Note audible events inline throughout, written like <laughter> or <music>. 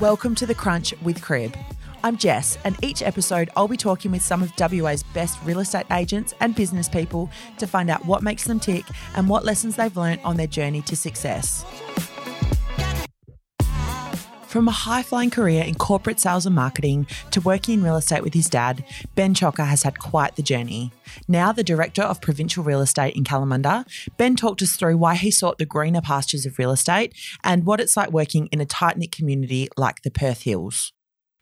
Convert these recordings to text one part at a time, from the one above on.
Welcome to The Crunch with Crib. I'm Jess, and each episode I'll be talking with some of WA's best real estate agents and business people to find out what makes them tick and what lessons they've learned on their journey to success. From a high flying career in corporate sales and marketing to working in real estate with his dad, Ben Ciocca has had quite the journey. Now the Director of Provincial Real Estate in Kalamunda, Ben talked us through why he sought the greener pastures of real estate and what it's like working in a tight knit community like the Perth Hills.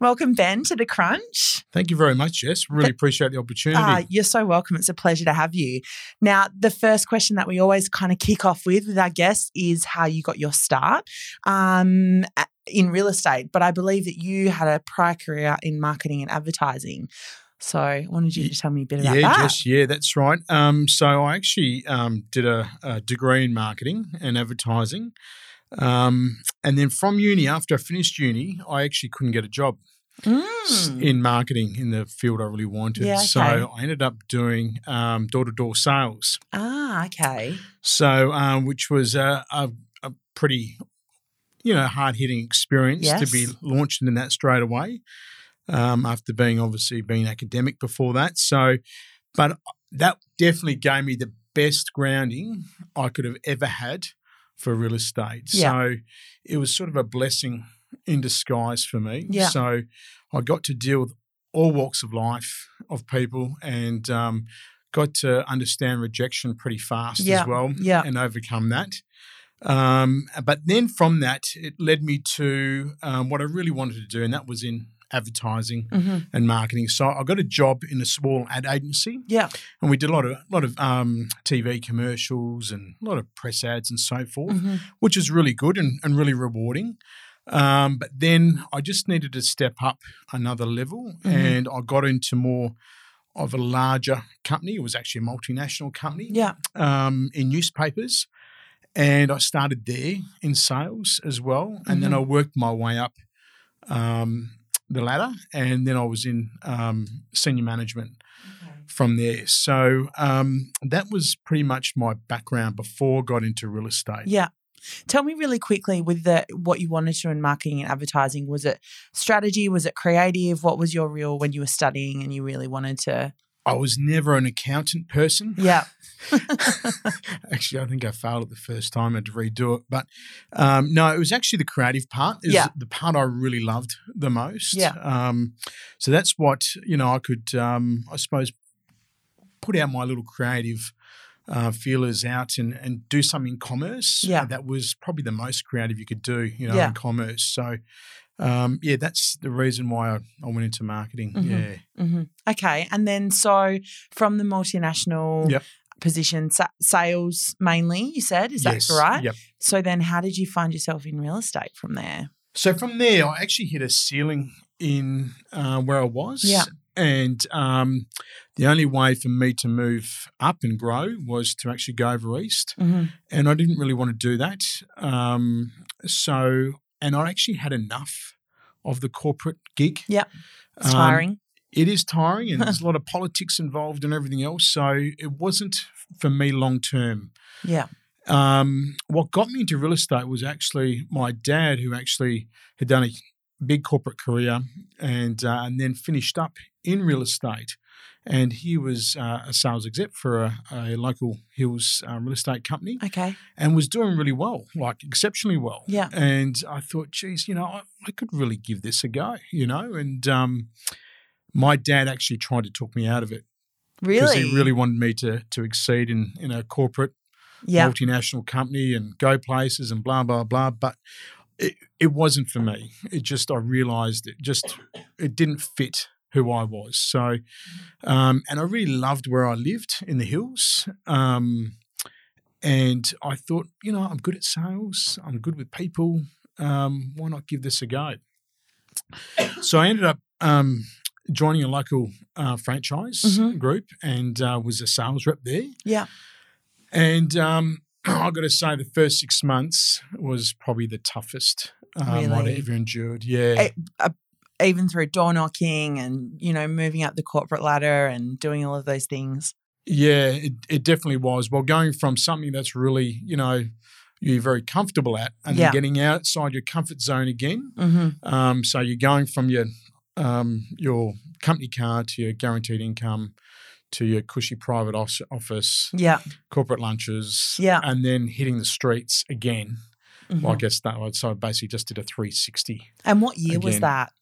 Welcome, Ben, to the Crunch. Thank you very much, Jess. Really appreciate the opportunity. Uh, you're so welcome. It's a pleasure to have you. Now, the first question that we always kind of kick off with with our guests is how you got your start um, in real estate. But I believe that you had a prior career in marketing and advertising. So I wanted you to tell me a bit about yeah, that. Jess, yeah, that's right. Um, so I actually um, did a, a degree in marketing and advertising. Um, and then from uni, after I finished uni, I actually couldn't get a job Mm. in marketing in the field I really wanted. Yeah, okay. So I ended up doing door to door sales. Ah, okay. So, um, which was a, a, a pretty, you know, hard hitting experience to be Yes. launched in that straight away. Um, after being obviously being academic before that, so, but that definitely gave me the best grounding I could have ever had for real estate. Yeah. So it was sort of a blessing in disguise for me. Yeah. So I got to deal with all walks of life of people and um, got to understand rejection pretty fast Yeah. as well Yeah. and overcome that. Um, but then from that, it led me to um, what I really wanted to do, and that was in advertising hmm and marketing. So I got a job in a small ad agency, Yeah. and we did a lot of lot of um, TV commercials and a lot of press ads and so forth, hmm which is really good and, and really rewarding. Um, but then I just needed to step up another level, Mhm. and I got into more of a larger company. It was actually a multinational company Yeah. um, in newspapers, and I started there in sales as well. And then I worked my way up um, the ladder, and then I was in um, senior management from there. So um, that was pretty much my background before I got into real estate. Yeah. Tell me really quickly with the what you wanted to in marketing and advertising. Was it strategy? Was it creative? What was your real when you were studying and you really wanted to? I was never an accountant person. Yeah. <laughs> <laughs> actually, I think I failed it the first time. I had to redo it. But um, no, it was actually the creative part. Is Yeah. the part I really loved the most. Yeah. Um, so that's what you know. I could, um, I suppose, put out my little creative uh, feelers out and and do something in commerce. Yeah. that was probably the most creative you could do. You know, Yeah. in commerce. So. Um, yeah, that's the reason why I, I went into marketing. Mhm. Yeah. hmm Okay. And then so from the multinational Yep. position, sa- sales mainly, you said, is Yes. that right? Yep. So then how did you find yourself in real estate from there? So from there, I actually hit a ceiling in uh, where I was. Yeah. And um, the only way for me to move up and grow was to actually go over east. hmm And I didn't really want to do that. Um, so, and I actually had enough of the corporate gig. Yeah. It's Um, tiring. It is tiring and there's <laughs> a lot of politics involved and everything else. So it wasn't for me long term. yeah. Um, what got me into real estate was actually my dad, who actually had done a big corporate career and uh, and then finished up in real estate. And he was uh, a sales exec for a, a local hills uh, real estate company Okay. and was doing really well, like exceptionally well. Yeah. And I thought, geez, you know, I, I could really give this a go, you know. And um, my dad actually tried to talk me out of it because Really? he really wanted me to to exceed in in a corporate Yeah. multinational company and go places and blah blah blah. But it, it wasn't for me. It just I realised it just it didn't fit who I was. So, um, and I really loved where I lived in the hills. Um, and I thought, you know, I'm good at sales. I'm good with people. Um, why not give this a go? So I ended up um, joining a local uh, franchise Mhm. group and uh, was a sales rep there. Yeah. And um, I've got to say, the first six months was probably the toughest um, I'd ever endured. Yeah. Even through door knocking and you know moving up the corporate ladder and doing all of those things. Yeah, it, it definitely was. Well, going from something that's really, you know, you're very comfortable at, and Yeah. then getting outside your comfort zone again. Mm-hmm. Um, so you're going from your um, your company car to your guaranteed income to your cushy private office, Yeah. corporate lunches, Yeah. and then hitting the streets again. Mhm. Like I started, so I basically just did a 360. And what year was that?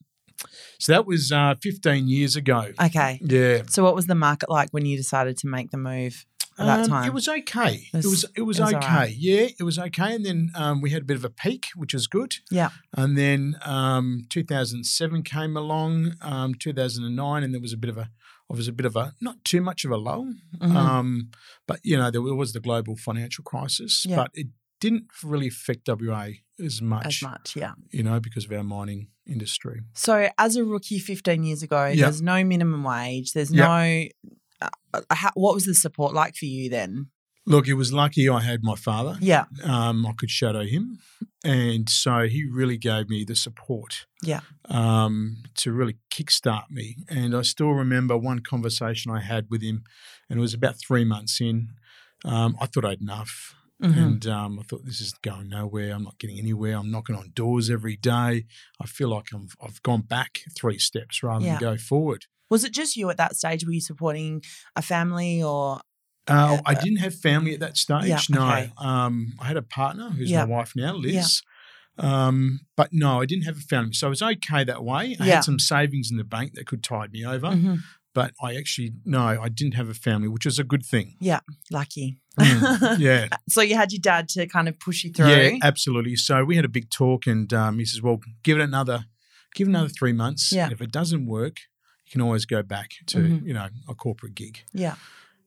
So that was uh, 15 years ago. Okay. Yeah. So what was the market like when you decided to make the move at that Um, time? It was okay. It was- it was, it was okay. alright. Yeah, it was okay. And then um, we had a bit of a peak, which was good. Yeah. And then um, 2007 came along, um, 2009, and there was a bit of a it was a bit of a not too much of a lull, Mhm. um, but you know there was the global financial crisis, Yeah. but it didn't really affect WA as much, as much, yeah. you know, because of our mining industry. So as a rookie 15 years ago, Yeah. there's no minimum wage. There's Yeah. no. Uh, how, what was the support like for you then? Look, it was lucky I had my father. Yeah. um, I could shadow him. And so he really gave me the support Yeah. um, to really kickstart me. And I still remember one conversation I had with him, and it was about three months in. Um, I thought I'd enough. Mhm. And um, I thought this is going nowhere. I'm not getting anywhere. I'm knocking on doors every day. I feel like I'm, I've gone back three steps rather Yeah. than go forward. Was it just you at that stage? Were you supporting a family or? Uh, I didn't have family at that stage. Yeah, no, okay. um, I had a partner who's Yeah. my wife now, Liz. Um, but no, I didn't have a family, so it was okay that way. I had some savings in the bank that could tide me over, Mhm. But I actually no, I didn't have a family, which was a good thing. Yeah, lucky. Mm, yeah, <laughs> So you had your dad to kind of push you through. yeah, absolutely. So we had a big talk, and um, he says, "Well, give it another, give it another three months. Yeah. And if it doesn't work, you can always go back to Mhm. you know a corporate gig." Yeah.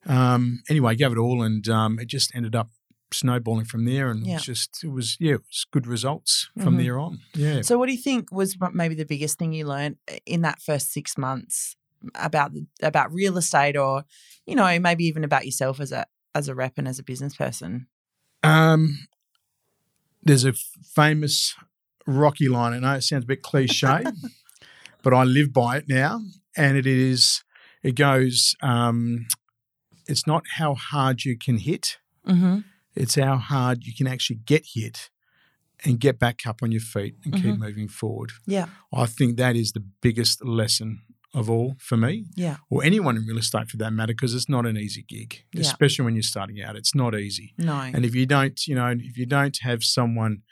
Um, anyway, I gave it all, and um, it just ended up snowballing from there, and Yeah. it's just it was yeah, it was good results from Mhm. there on. Yeah. So what do you think was maybe the biggest thing you learned in that first six months about about real estate, or you know maybe even about yourself as a as a rep and as a business person? Um, there's a famous Rocky line. I know it sounds a bit cliche, <laughs> but I live by it now, and it is. It goes. Um, it's not how hard you can hit; Mm-hmm. it's how hard you can actually get hit and get back up on your feet and keep Mhm. moving forward. Yeah. I think that is the biggest lesson of all for me, Yeah. or anyone in real estate for that matter, because it's not an easy gig, Yeah. especially when you're starting out. It's not easy. No. And if you don't, you know, if you don't have someone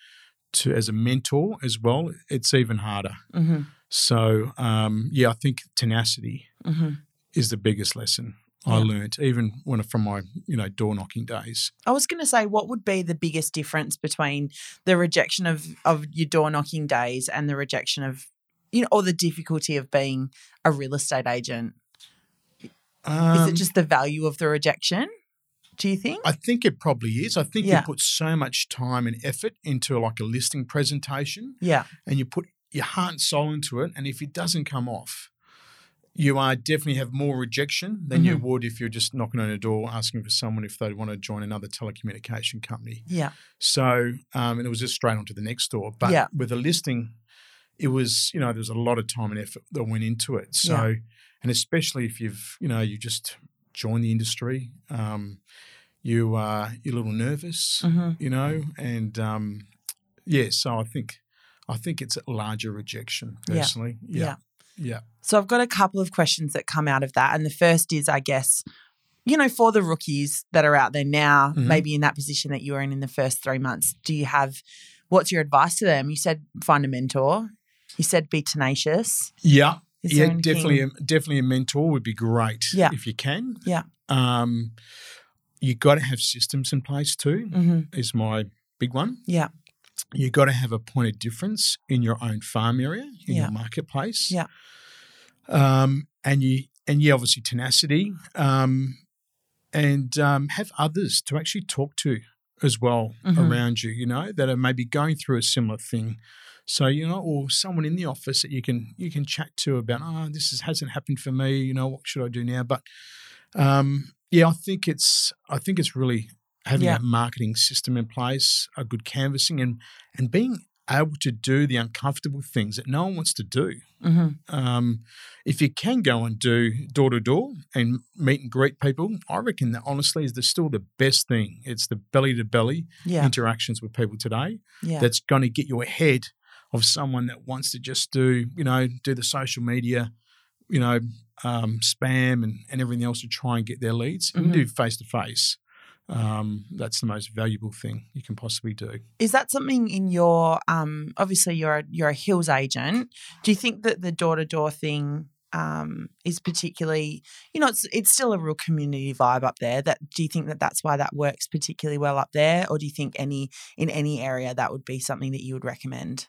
to as a mentor as well, it's even harder. mm-hmm. So um, yeah, I think tenacity Mm-hmm. is the biggest lesson I Yeah. learned, even when from my you know door knocking days. I was going to say, what would be the biggest difference between the rejection of of your door knocking days and the rejection of, you know, or the difficulty of being a real estate agent? Um, Is it just the value of the rejection? Do you think? I think it probably is. I think Yeah. you put so much time and effort into like a listing presentation, yeah. and you put your heart and soul into it. And if it doesn't come off, you are definitely have more rejection than you Mhm. would if you're just knocking on a door asking for someone if they want to join another telecommunication company. Yeah. So, um, and it was just straight on to the next door. But Yeah. with a listing, it was, you know, there was a lot of time and effort that went into it. So, Yeah. and especially if you've, you know, you just joined the industry, um, you are you're a little nervous, Mm-hmm. you know, and um, yeah. So I think, I think it's a larger rejection Yeah. personally. Yeah. Yeah. So I've got a couple of questions that come out of that. And the first is, I guess, you know, for the rookies that are out there now, Mhm. maybe in that position that you were in in the first three months, do you have, what's your advice to them? You said find a mentor. You said be tenacious. Yeah. Is yeah, definitely, a, definitely a mentor would be great. Yeah. if you can. Yeah. Um, you got to have systems in place too. Mm-hmm. Is my big one. Yeah. You got to have a point of difference in your own farm area, in Yeah. your marketplace. Yeah. Um, and you and you obviously tenacity. Um, and um, have others to actually talk to as well Mhm. around you. You know that are maybe going through a similar thing. So you know, or someone in the office that you can you can chat to about. Oh, this is, hasn't happened for me. You know, what should I do now? But um, yeah, I think it's I think it's really having Yeah. a marketing system in place, a good canvassing, and and being able to do the uncomfortable things that no one wants to do. hmm Um, if you can go and do door to door and meet and greet people, I reckon that honestly is the, still the best thing. It's the belly to belly interactions with people today Yeah. that's going to get you ahead of someone that wants to just do, you know, do the social media, you know, um, spam and, and everything else to try and get their leads. You can Mhm. do face to face. Um, That's the most valuable thing you can possibly do. Is that something in your um obviously you're a, you're a Hills agent. Do you think that the door to door thing um is particularly you know it's it's still a real community vibe up there that do you think that that's why that works particularly well up there or do you think any in any area that would be something that you would recommend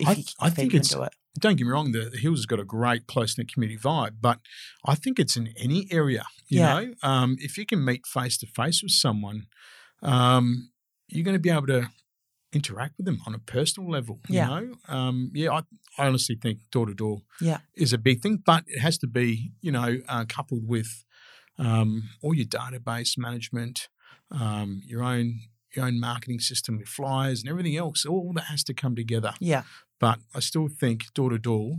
if I- you, I if think it's- do it? don't get me wrong, the, the Hills has got a great close knit community vibe, but I think it's in any area. You Yeah. know, um, if you can meet face to face with someone, um, you're going to be able to interact with them on a personal level. You Yeah. know, um, yeah, I, I honestly think door to door Yeah. is a big thing, but it has to be, you know, uh, coupled with um, all your database management, um, your own your own marketing system with flyers and everything else. All that has to come together. Yeah. But I still think door to door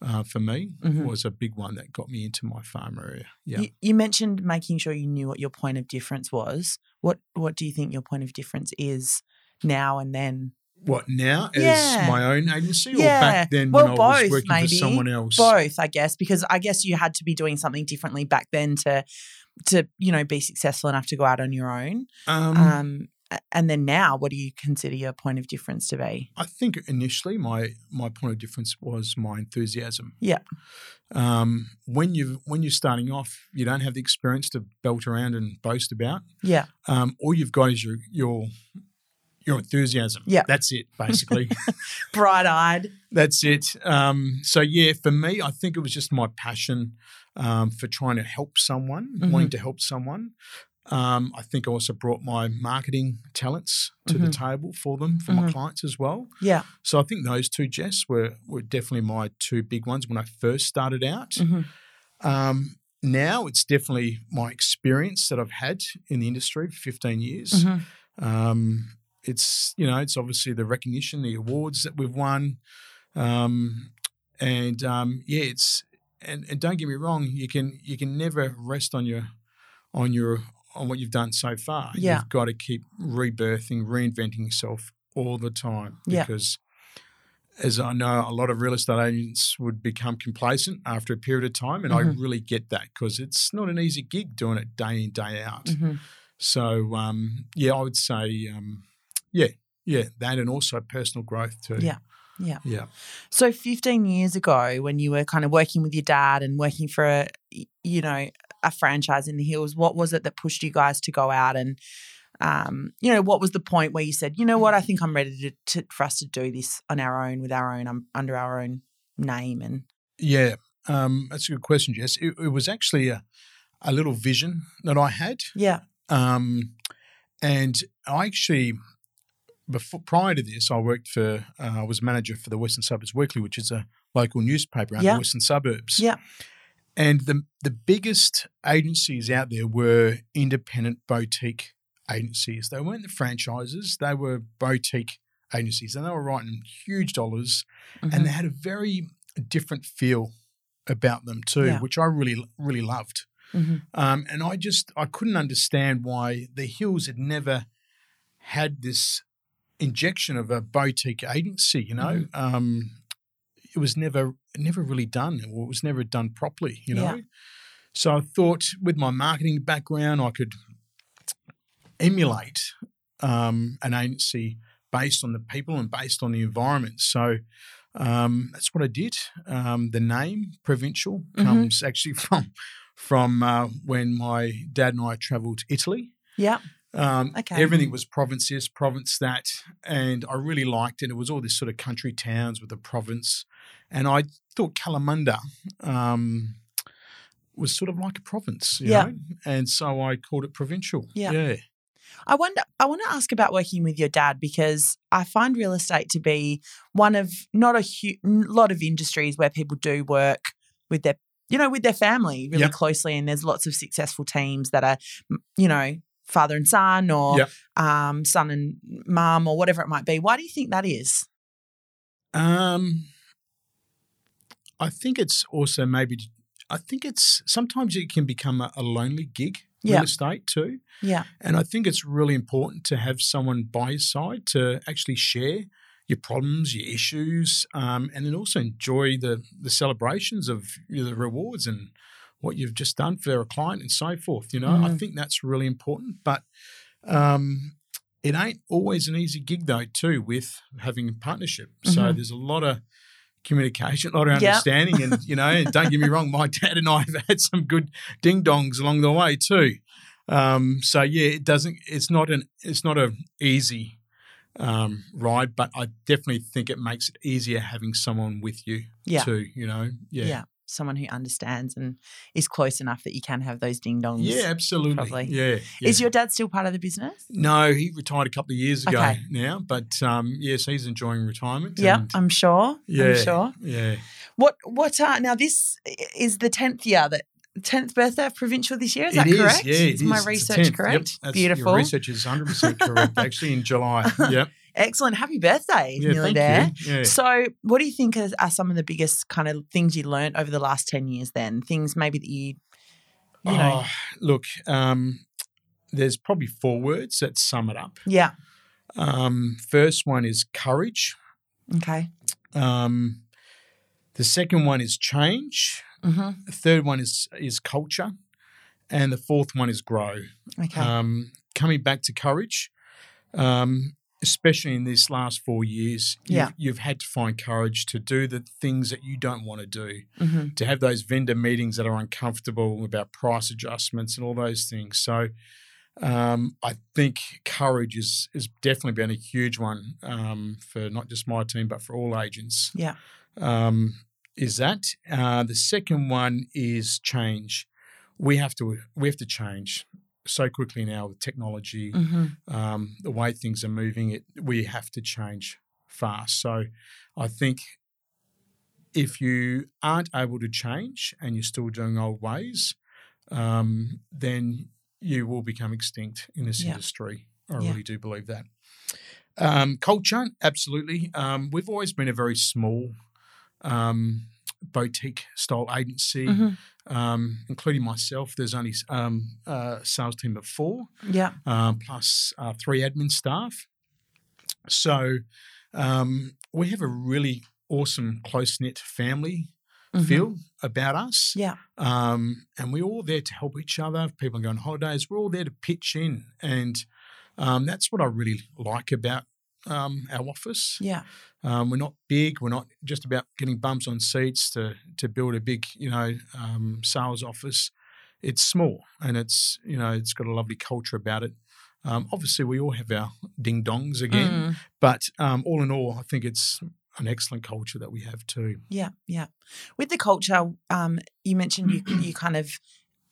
uh, for me Mhm. was a big one that got me into my farm area. Yeah. You, you mentioned making sure you knew what your point of difference was. What what do you think your point of difference is now and then? what now as Yeah. my own agency or Yeah. back then Well, when I was both, working maybe. for someone else? both i guess because i guess you had to be doing something differently back then to to you know be successful enough to go out on your own Um, um and then now what do you consider your point of difference to be I think initially my my point of difference was my enthusiasm. Yeah. Um, when you when you're starting off, you don't have the experience to belt around and boast about. yeah Um, all you've got is your your your enthusiasm. Yeah. that's it basically. <laughs> bright-eyed That's it. Um, so yeah, for me, I think it was just my passion um, for trying to help someone, wanting to help someone. Um, I think I also brought my marketing talents to the table for them, for my Mhm. clients as well. yeah So I think those two, Jess, were were definitely my two big ones when I first started out. Mhm. Um, now it's definitely my experience that I've had in the industry for 15 years. Mhm. Um, it's you know it's obviously the recognition, the awards that we've won, um, and um, yeah, it's and, and don't get me wrong, you can you can never rest on your on your on what you've done so far. Yeah. You've got to keep rebirthing, reinventing yourself all the time Yeah. because. As I know, a lot of real estate agents would become complacent after a period of time, and I Mhm. really get that because it's not an easy gig doing it day in day out. Mhm. So um, yeah, I would say um, yeah, yeah, that and also personal growth too. Yeah. Yeah. yeah. so 15 years ago when you were kind of working with your dad and working for a you know a franchise in the hills what was it that pushed you guys to go out and um, you know what was the point where you said you know what i think i'm ready to, to for us to do this on our own with our own um, under our own name and Yeah, um, that's a good question, Jess. It, it was actually a, a little vision that I had, yeah um, and I actually before prior to this, I worked for uh, I was manager for the Western Suburbs Weekly, which is a local newspaper out in the Western Suburbs. Yeah. And the the biggest agencies out there were independent boutique agencies. They weren't the franchises; they were boutique agencies, and they were writing huge dollars Mhm. and they had a very different feel about them too, Yeah. which I really really loved. Mhm. Um, and I just I couldn't understand why the Hills had never had this injection of a boutique agency. You know, Mm-hmm. um, it was never never really done, or it was never done properly. You know, Yeah. so I thought with my marketing background, I could emulate um, an agency based on the people and based on the environment. So um, that's what I did. Um, the name Provincial Mhm. comes actually <laughs> from from uh, when my dad and I travelled to Italy. yeah Um, Okay. Everything was province this, province that, and I really liked it. It was all this sort of country towns with a province, and I thought Kalamunda um, was sort of like a province, you Yeah. know? and so I called it provincial. Yeah. yeah, I wonder. I want to ask about working with your dad because I find real estate to be one of not a hu- lot of industries where people do work with their, you know, with their family really Yep. closely, and there's lots of successful teams that are, you know, father and son or Yep. um, son and mum or whatever it might be. Why do you think that is? Um, I think it's also maybe. I think it's sometimes it can become a, a lonely gig, Yeah. real estate too. Yeah. And I think it's really important to have someone by your side to actually share your problems, your issues, um, and then also enjoy the the celebrations of you know, the rewards and what you've just done for a client and so forth. You know, I Mhm. think that's really important. But um, it ain't always an easy gig though, too, with having a partnership. So Mhm. there's a lot of communication, a lot of Yep. understanding, and <laughs> you know, and don't get me wrong, my <laughs> dad and I have had some good ding dongs along the way too. Um, so yeah, it doesn't. It's not an. It's not a easy um, ride, but I definitely think it makes it easier having someone with you Yeah. too. You know, yeah, Yeah. Someone who understands and is close enough that you can have those ding dongs. Yeah, absolutely. Probably. Yeah, yeah. Is your dad still part of the business? no? He retired a couple of years ago Okay. now, but um, yes, he's enjoying retirement. Yeah, I'm sure. yeah, I'm sure. yeah. What what are now this is the tenth year that tenth birthday of provincial this year, is that It correct? Yeah, it is my is. The research 10th. Yep, correct? that's- Beautiful. Your research is 100% correct, <laughs> actually, in July. Yep. Excellent. Happy birthday. Yeah, Nearly there. Yeah. So, what do you think are, are some of the biggest kind of things you learned over the last 10 years then? Things maybe that you, you know, Oh, look, um, there's probably four words that sum it up. yeah. Um, first one is courage. Okay. Um, the second one is change. hmm The third one is is culture, and the fourth one is grow. Okay. Um, coming back to courage, um, especially in this last four years, you've, Yeah. you've had to find courage to do the things that you don't want to do, hmm to have those vendor meetings that are uncomfortable about price adjustments and all those things. So. Um, I think courage is is definitely been a huge one um, for not just my team but for all agents Yeah. um, is that. Uh, the second one is change. We have to we have to change so quickly now with technology, hmm um, the way things are moving. It we have to change fast. So I think if you aren't able to change and you're still doing old ways, um, then you will become extinct in this Yeah. industry. I Yeah. really do believe that. Um, culture, absolutely. Um, we've always been a very small um, boutique style agency, hmm um, including myself. There's only um, a sales team of four, Yeah. um, plus uh, three admin staff. So um, we have a really awesome, close knit family Mhm. feel about us. Yeah. Um, and we're all there to help each other. If people go on holidays, we're all there to pitch in. And um, that's what I really like about um, our office. Yeah. Um, we're not big. We're not just about getting bumps on seats to to build a big, you know, um, sales office. It's small and it's you know it's got a lovely culture about it. Um, obviously, we all have our ding dongs again, Mm. but um, all in all, I think it's an excellent culture that we have too. Yeah, yeah. With the culture, um, you mentioned you you <clears throat> kind of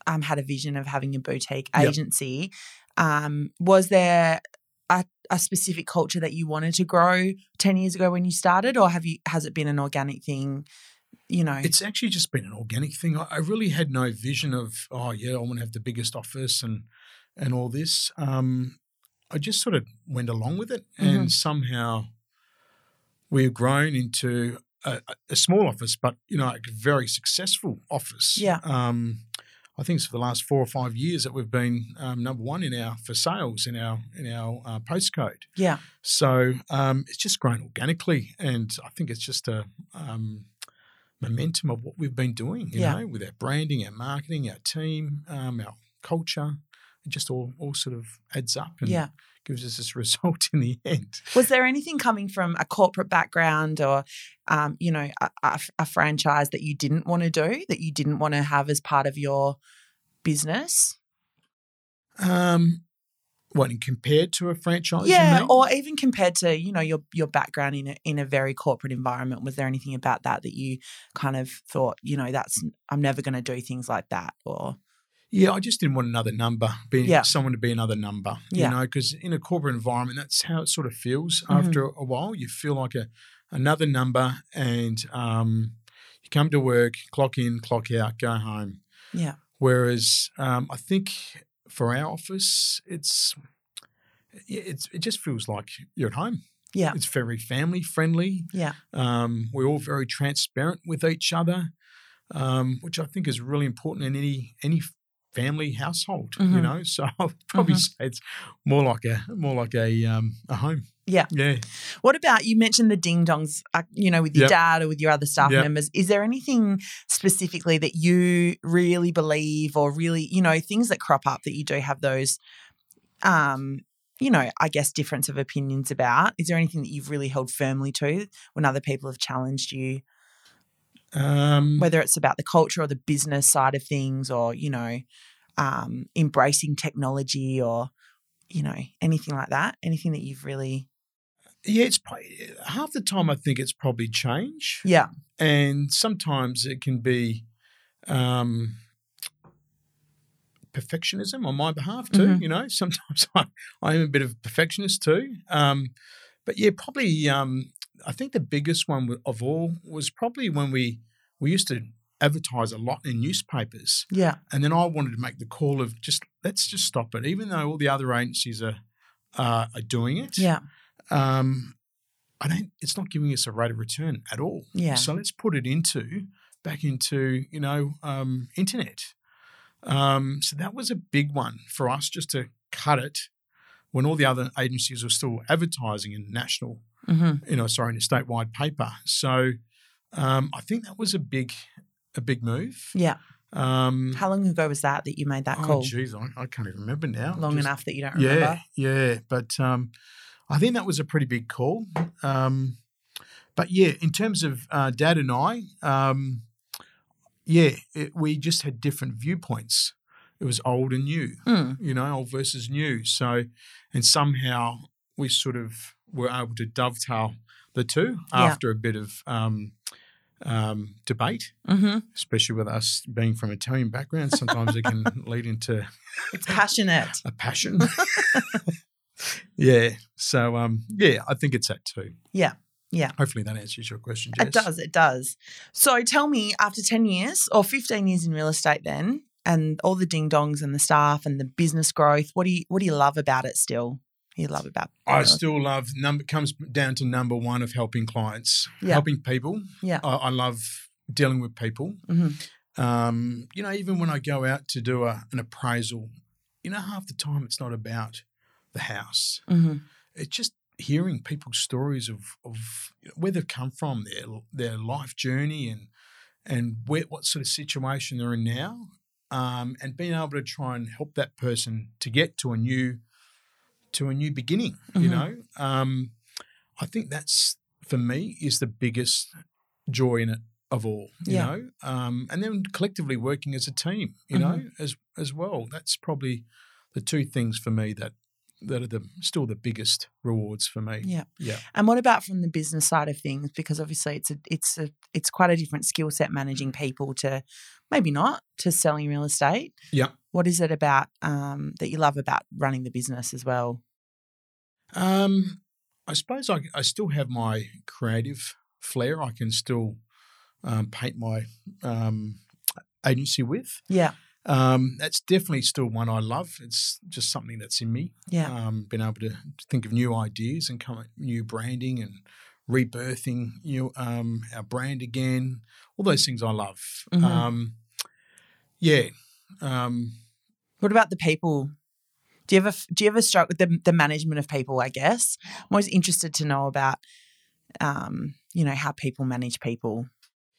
um, had a vision of having a boutique Yep. agency. Um, was there a, specific culture that you wanted to grow ten years ago when you started, or have you has it been an organic thing? You know, It's actually just been an organic thing. I, I really had no vision of, oh yeah, I want to have the biggest office and and all this. Um, I just sort of went along with it, Mm-hmm. and somehow we've grown into a, a small office, but you know, a very successful office. Yeah. Um, I think it's for the last four or five years that we've been um, number one in our for sales in our in our uh, postcode. yeah, So um, it's just grown organically, and I think it's just a um, momentum of what we've been doing. You Yeah. know, with our branding, our marketing, our team, um, our culture. It just all all sort of adds up and yeah. Gives us this <laughs> result in the end. Was there anything coming from a corporate background or, um, you know, a, a, a franchise that you didn't want to do that you didn't want to have as part of your business? Um, what, compared to a franchise? yeah, or even compared to you know your your background in a, in a very corporate environment, was there anything about that that you kind of thought you know that's I'm never going to do things like that or Yeah, I just didn't want another number, being Yeah. someone to be another number. Yeah. You know, because in a corporate environment, that's how it sort of feels. Mhm. After a while, you feel like a another number, and um, you come to work, clock in, clock out, go home. yeah Whereas um, I think for our office, it's yeah, it's it just feels like you're at home. Yeah. It's very family friendly. Yeah. Um, we're all very transparent with each other, um, which I think is really important in any any family household. You Mhm. know, <laughs> so I'll probably Mhm. say it's more like a more like a um, a home. Yeah. Yeah. What about you mentioned the ding dongs, uh, you know, with your Yep. dad or with your other staff Yep. members? Is there anything specifically that you really believe or really, you know, things that crop up that you do have those, um, you know, I guess difference of opinions about? Is there anything that you've really held firmly to when other people have challenged you, Um, whether it's about the culture or the business side of things or, you know, um, embracing technology or, you know, anything like that? Anything that you've really, yeah, it's probably, half the time I think it's probably change. yeah, and sometimes it can be um, perfectionism on my behalf too. Mhm. You know, <laughs> sometimes I, I am a bit of a perfectionist too. Um, but yeah, probably um, I think the biggest one of all was probably when we we used to advertise a lot in newspapers, yeah, and then I wanted to make the call of just let's just stop it, even though all the other agencies are uh, are doing it. yeah, Um, I don't. It's not giving us a rate of return at all. Yeah. So let's put it into back into you know um, internet. Um, so that was a big one for us, just to cut it when all the other agencies were still advertising in national, hmm you know, sorry, in a statewide paper. So um, I think that was a big, a big move. yeah. Um, How long ago was that that you made that oh, call? geez, I, I can't even remember now. Long Just- enough that you don't remember? yeah, yeah. But um, I think that was a pretty big call. Um, but yeah, in terms of uh, Dad and I, um, yeah, it, we just had different viewpoints. It was old and new, Mm. you know, old versus new. So, and somehow we sort of were able to dovetail the two Yeah. after a bit of um, um, debate, hmm especially with us being from Italian backgrounds. Sometimes it can <laughs> lead into It's passionate. <laughs> a passion. <laughs> yeah. So um yeah, I think it's that too. Yeah. Yeah. Hopefully that answers your question, Jess. It does. It does. So tell me, after 10 years or 15 years in real estate, then, and all the ding dongs and the staff and the business growth, what do you what do you love about it still? You love about I still love number comes down to number one of helping clients, Yeah. helping people. Yeah. I, I love dealing with people. Mhm. Um, you know, even when I go out to do a, an appraisal, you know, half the time it's not about the house. Mhm. It's just hearing people's stories of of where they've come from, their their life journey, and and where what sort of situation they're in now, um, and being able to try and help that person to get to a new to a new beginning. You Mhm. know, um, I think that's for me is the biggest joy in it of all. You Yeah. know, um, and then collectively working as a team. You know, as as well. That's probably the two things for me that that are the still the biggest rewards for me. Yeah. Yeah. And what about from the business side of things? Because obviously it's a it's a it's quite a different skill set managing people to maybe not to selling real estate. Yeah. What is it about um, that you love about running the business as well? Um, I suppose I, I still have my creative flair. I can still um, paint my um, agency with. Yeah. Um, that's definitely still one I love. It's just something that's in me. Yeah. Um, being able to think of new ideas and come up new branding and rebirthing you um, our brand again. All those things I love. Mhm. Um, yeah. Um, What about the people? Do you ever do you ever struggle with the the management of people? I guess I'm always interested to know about, um, you know, how people manage people.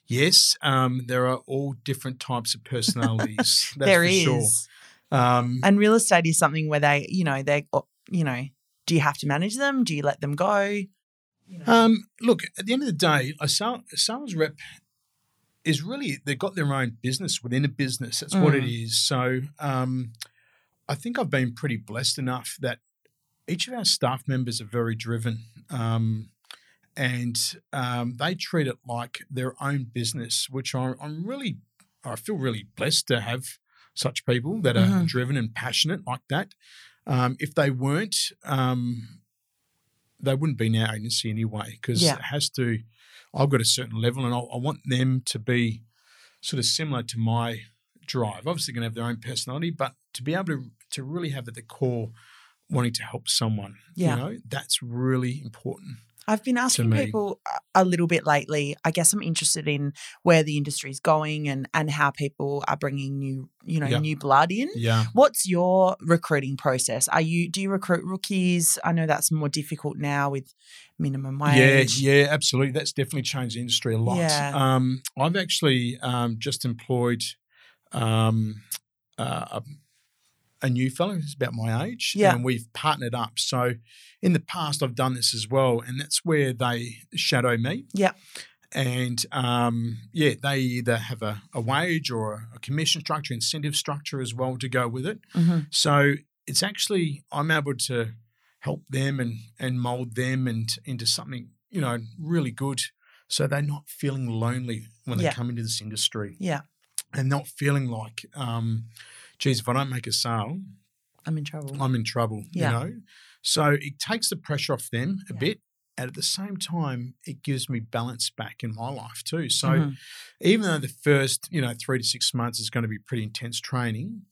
yes, um, there are all different types of personalities. <laughs> That's There is, sure. Um, and real estate is something where they, you know, they, you know, do you have to manage them? Do you let them go? You know? Um, look, at the end of the day, a sales rep is really they've got their own business within a business. That's what it is. So um, I think I've been pretty blessed enough that each of our staff members are very driven. Um, and um, they treat it like their own business, which I, I'm really, I feel really blessed to have such people that are Mhm. driven and passionate like that. Um, if they weren't, um, they wouldn't be in our agency anyway because Yeah. it has to. I've got a certain level, and I, I want them to be sort of similar to my drive. Obviously, going to have their own personality, but to be able to to really have at the core wanting to help someone. Yeah. You know, that's really important. I've been asking people a- little bit lately. I guess I'm interested in where the industry is going and and how people are bringing new, you know, Yeah. new blood in. Yeah. What's your recruiting process? Are you do you recruit rookies? I know that's more difficult now with minimum wage. Yeah, yeah, absolutely. That's definitely changed the industry a lot. Yeah. Um, I've actually um, just employed um, uh, a, a new fellow who's about my age, Yeah. and we've partnered up. So in the past, I've done this as well, and that's where they shadow me. Yeah. And um, yeah, they either have a, a wage or a commission structure, incentive structure as well to go with it. Mhm. So it's actually I'm able to help them and and mold them and into something you know really good, so they're not feeling lonely when they Yeah. come into this industry Yeah. and not feeling like, um, geez, if I don't make a sale, I'm in trouble. I'm in trouble. Yeah. You know, so it takes the pressure off them a Yeah. bit. And at the same time, it gives me balance back in my life too. So Mhm. even though the first, you know, three to six months is going to be pretty intense training,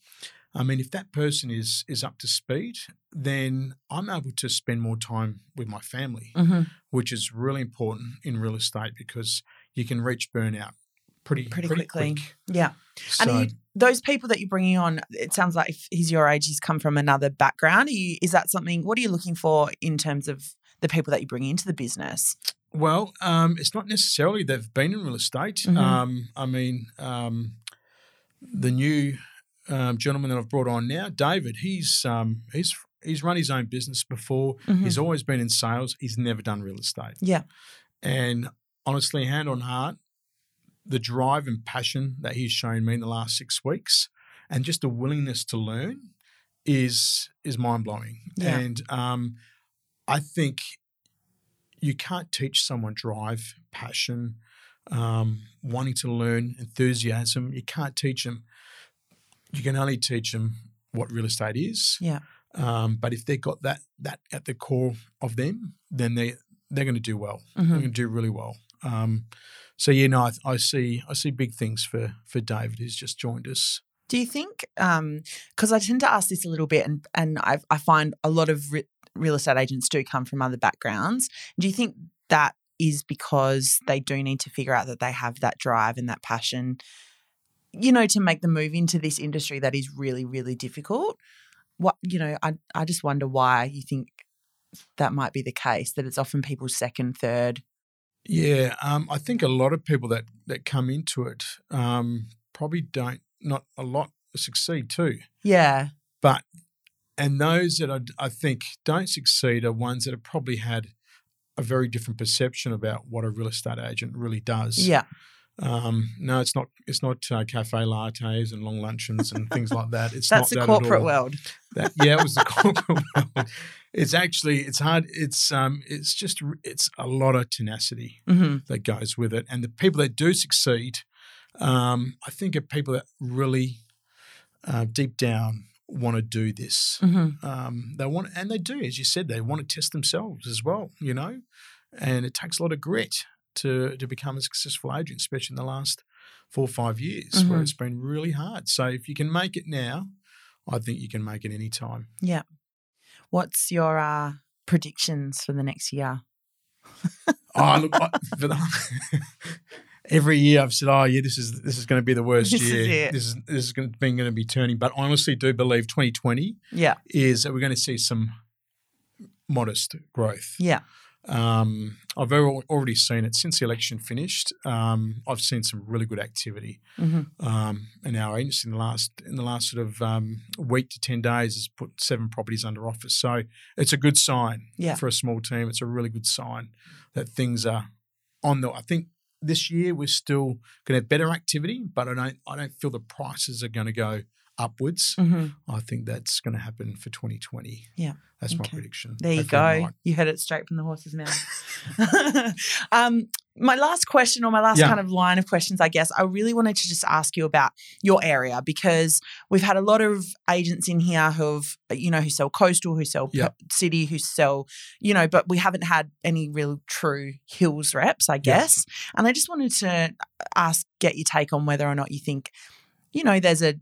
I mean, if that person is is up to speed, then I'm able to spend more time with my family, Mhm. which is really important in real estate because you can reach burnout pretty Pretty quickly. quick. Yeah. So, And you, those people that you're bringing on, it sounds like if he's your age, he's come from another background. Are you, is that something? What are you looking for in terms of the people that you bring into the business? well, um, it's not necessarily they've been in real estate. Mhm. Um, I mean, um, the new um, gentleman that I've brought on now, David, he's um, he's he's run his own business before. Mhm. He's always been in sales. He's never done real estate. Yeah. And honestly, hand on heart, the drive and passion that he's shown me in the last six weeks, and just the willingness to learn, is is mind blowing. Yeah. And um, I think you can't teach someone drive, passion, um, wanting to learn, enthusiasm. You can't teach them. You can only teach them what real estate is. Yeah. Um, but if they've got that that at the core of them, then they they're going to do well. Mhm. They're going to do really well. Um, so yeah, no, I, I see I see big things for for David who's just joined us. Do you think? Because I tend to ask this a little bit, and and I, I find a lot of re- real estate agents do come from other backgrounds. Do you think that is because they do need to figure out that they have that drive and that passion, you know, to make the move into this industry that is really really difficult? What you know, I I just wonder why you think that might be the case. That it's often people's second, third. Yeah, um, I think a lot of people that that come into it um, probably don't. Not a lot succeed too, Yeah. but and those that I, I think don't succeed are ones that have probably had a very different perception about what a real estate agent really does. Yeah. Um, no, it's not. It's not uh, cafe lattes and long luncheons and things like that. It's <laughs> That's not the that at corporate world. That yeah, it was the <laughs> corporate world. It's actually it's hard. It's um it's just it's a lot of tenacity hmm that goes with it, and the people that do succeed, um, I think are people that really uh, deep down want to do this. hmm Um, they want and they do, as you said, they want to test themselves as well. You know, and it takes a lot of grit to to become a successful agent, especially in the last four or five years where Mhm. it's been really hard. So if you can make it now, I think you can make it any time. What's your uh, predictions for the next year? Oh, look, I, for the, <laughs> every year I've said, "Oh, yeah, this is this is going to be the worst This is year. it. This is this is going to, been going to be turning." But I honestly do believe 2020 Yeah. is that we're going to see some modest growth. Yeah. Um, I've already seen it since the election finished. Um, I've seen some really good activity hmm um, in our agency in the last in the last sort of um, week to ten days has put seven properties under offer. So it's a good sign Yeah. for a small team. It's a really good sign that things are on the. I think this year we're still going to have better activity, but I don't I don't feel the prices are going to go upwards. hmm I think that's going to happen for 2020. Yeah. that's my prediction. There you go. right. You heard it straight from the horse's mouth. <laughs> <laughs> um, my last question, or my last Yeah. kind of line of questions, I guess, I really wanted to just ask you about your area because we've had a lot of agents in here who've, you know, who sell coastal, who sell Yep. city, who sell, you know, but we haven't had any real true hills reps, I guess. And I just wanted to ask, get your take on whether or not you think, you know, there's a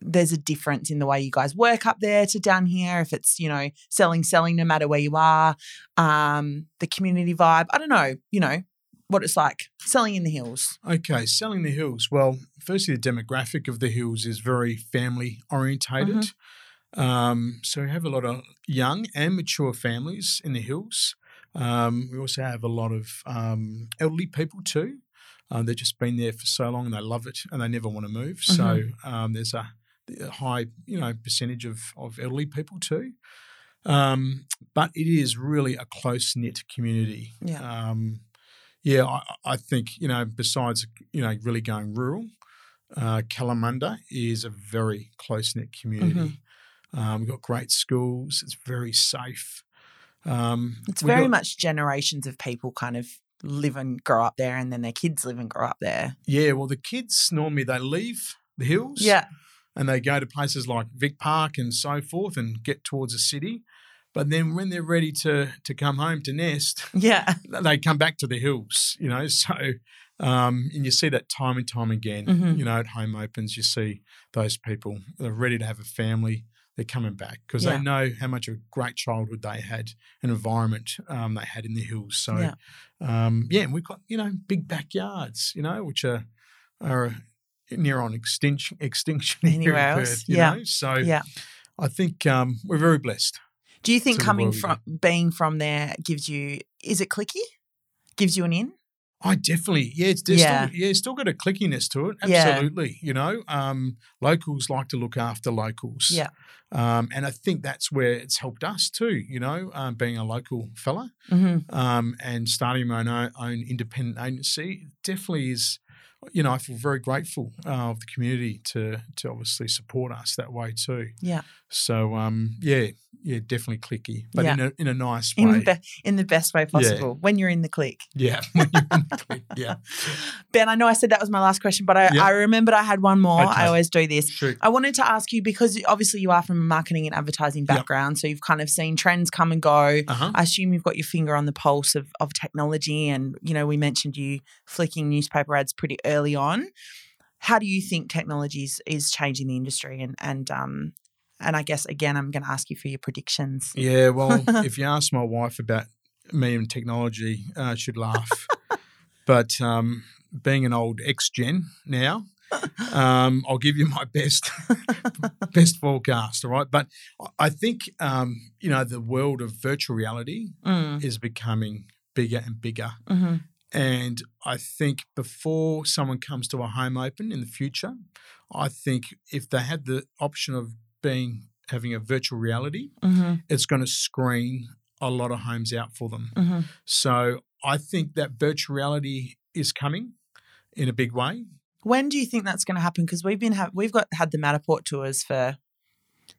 there's a difference in the way you guys work up there to down here. If it's you know selling, selling no matter where you are, um, the community vibe. I don't know. You know what it's like selling in the hills. Okay, selling the hills. Well, firstly, the demographic of the hills is very family orientated. Um, so we have a lot of young and mature families in the hills. Um, we also have a lot of um, elderly people too. Um, they've just been there for so long and they love it and they never want to move. So um, there's a high, you know, percentage of, of elderly people too. Um, but it is really a close knit community. Yeah. Um, yeah, I, I think you know. Besides, you know, really going rural, uh, Kalamunda is a very close knit community. Um, we've got great schools. It's very safe. Um, It's very got- much generations of people kind of live and grow up there, and then their kids live and grow up there. Yeah, well, the kids normally they leave the hills. Yeah. And they go to places like Vic Park and so forth and get towards the city. But then when they're ready to to come home to nest, Yeah. they come back to the hills, you know. So, um, and you see that time and time again. Mhm. You know, at home opens, you see those people that are ready to have a family. They're coming back because Yeah. they know how much of a great childhood they had, an environment um, they had in the hills. So, Yeah. um, yeah, and we've got you know big backyards, you know, which are are near on extinction extinction <laughs> here in Anywhere Perth, else? you Yeah. know. So, Yeah. I think um, we're very blessed. Do you think coming from being from there gives you is it cliquey? Gives you an in? I definitely, yeah, it's Yeah. Still, yeah, it's still got a clickiness to it. Yeah. Absolutely, you know, um, locals like to look after locals. Yeah. um, and I think that's where it's helped us too. You know, um, being a local fella Mm-hmm. um, and starting my own, own independent agency definitely is. You know, I feel very grateful uh, of the community to to obviously support us that way too. Yeah. So, um, yeah, yeah, definitely cliquey, but Yeah. in a in a nice way. In the be- in the best way possible when you're in the clique. yeah, <laughs> when you're in the clique, yeah. <laughs> Ben, I know I said that was my last question, but I, Yeah. I remembered I had one more. Okay. I always do this. I wanted to ask you because obviously you are from a marketing and advertising Yep. background, so you've kind of seen trends come and go. Uh-huh. I assume you've got your finger on the pulse of, of technology, and you know we mentioned you flicking newspaper ads pretty early on. How do you think technology is, changing the industry? And and um and I guess again I'm going to ask you for your predictions. Yeah, well, <laughs> if you ask my wife about me and technology, uh, she'd laugh. <laughs> but um, being an old ex gen now, um, I'll give you my best <laughs> best forecast. All right, but I- think um, you know the world of virtual reality Mm, is becoming bigger and bigger. hmm And I think before someone comes to a home open in the future, I think if they had the option of being having a virtual reality, hmm it's going to screen a lot of homes out for them. hmm So I think that virtual reality is coming in a big way. When do you think that's going to happen? Because we've been ha- we've got had the Matterport tours for,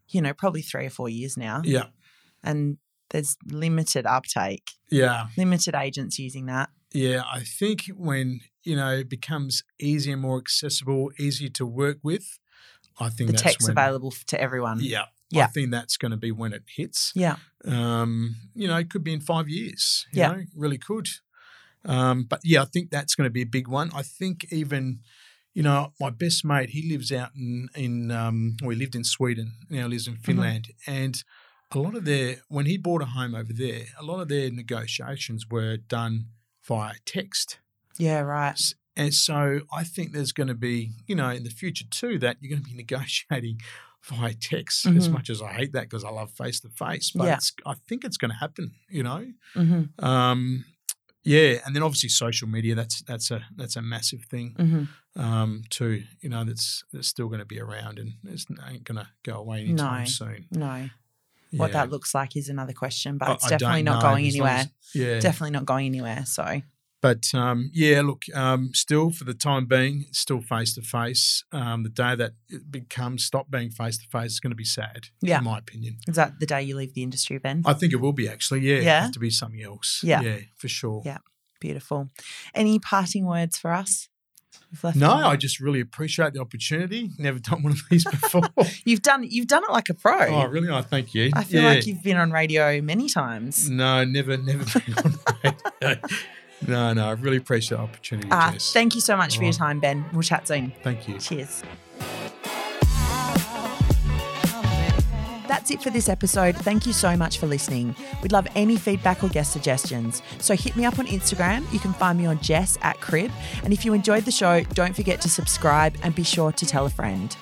you know, probably three or four years now, Yeah. and there's limited uptake, Yeah. limited agents using that. Yeah. I think when, you know, it becomes easier, more accessible, easier to work with, I think The that's tech's when, available to everyone. Yeah. Yeah. I think that's going to be when it hits. Yeah. Um, you know, it could be in five years. You Yeah. know, really could. Um, but yeah, I think that's going to be a big one. I think even, you know, my best mate, he lives out in in um, well, he lived in Sweden, now lives in Finland, and a lot of their when he bought a home over there, a lot of their negotiations were done via text. Yeah. Right. And so I think there's going to be, you know, in the future too, that you're going to be <laughs> negotiating via text. As Mhm. much as I hate that because I love face to face, but Yeah. it's, I think it's going to happen. You know, hmm um, yeah, and then obviously social media. That's that's a that's a massive thing hmm um, too. You know, that's that's still going to be around and it's ain't going to go away anytime No. soon. No. What Yeah. that looks like is another question, but I- it's definitely not know, going anywhere. as- yeah, Definitely not going anywhere. So But um, yeah, look, um, still for the time being, still face to face. Um, The day that it becomes stop being face to face is going to be sad, Yeah. in my opinion. is that the day you leave the industry, Ben? I think it will be actually. Yeah, Yeah? have to be something else. Yeah. yeah, for sure. Yeah. Beautiful. Any parting words for us? We've left No. I just really appreciate the opportunity. Never done one of these <laughs> before. you've done you've done it like a pro. oh, really? I thank you. I feel yeah. like you've been on radio many times. No, never, never been on <laughs> radio. No, no, I really appreciate the opportunity, Uh, thank you so much for your time, Ben. We'll chat soon. Thank you. Cheers. That's it for this episode. Thank you so much for listening. We'd love any feedback or guest suggestions. So hit me up on Instagram. You can find me on Jess at Crib. And if you enjoyed the show, don't forget to subscribe and be sure to tell a friend.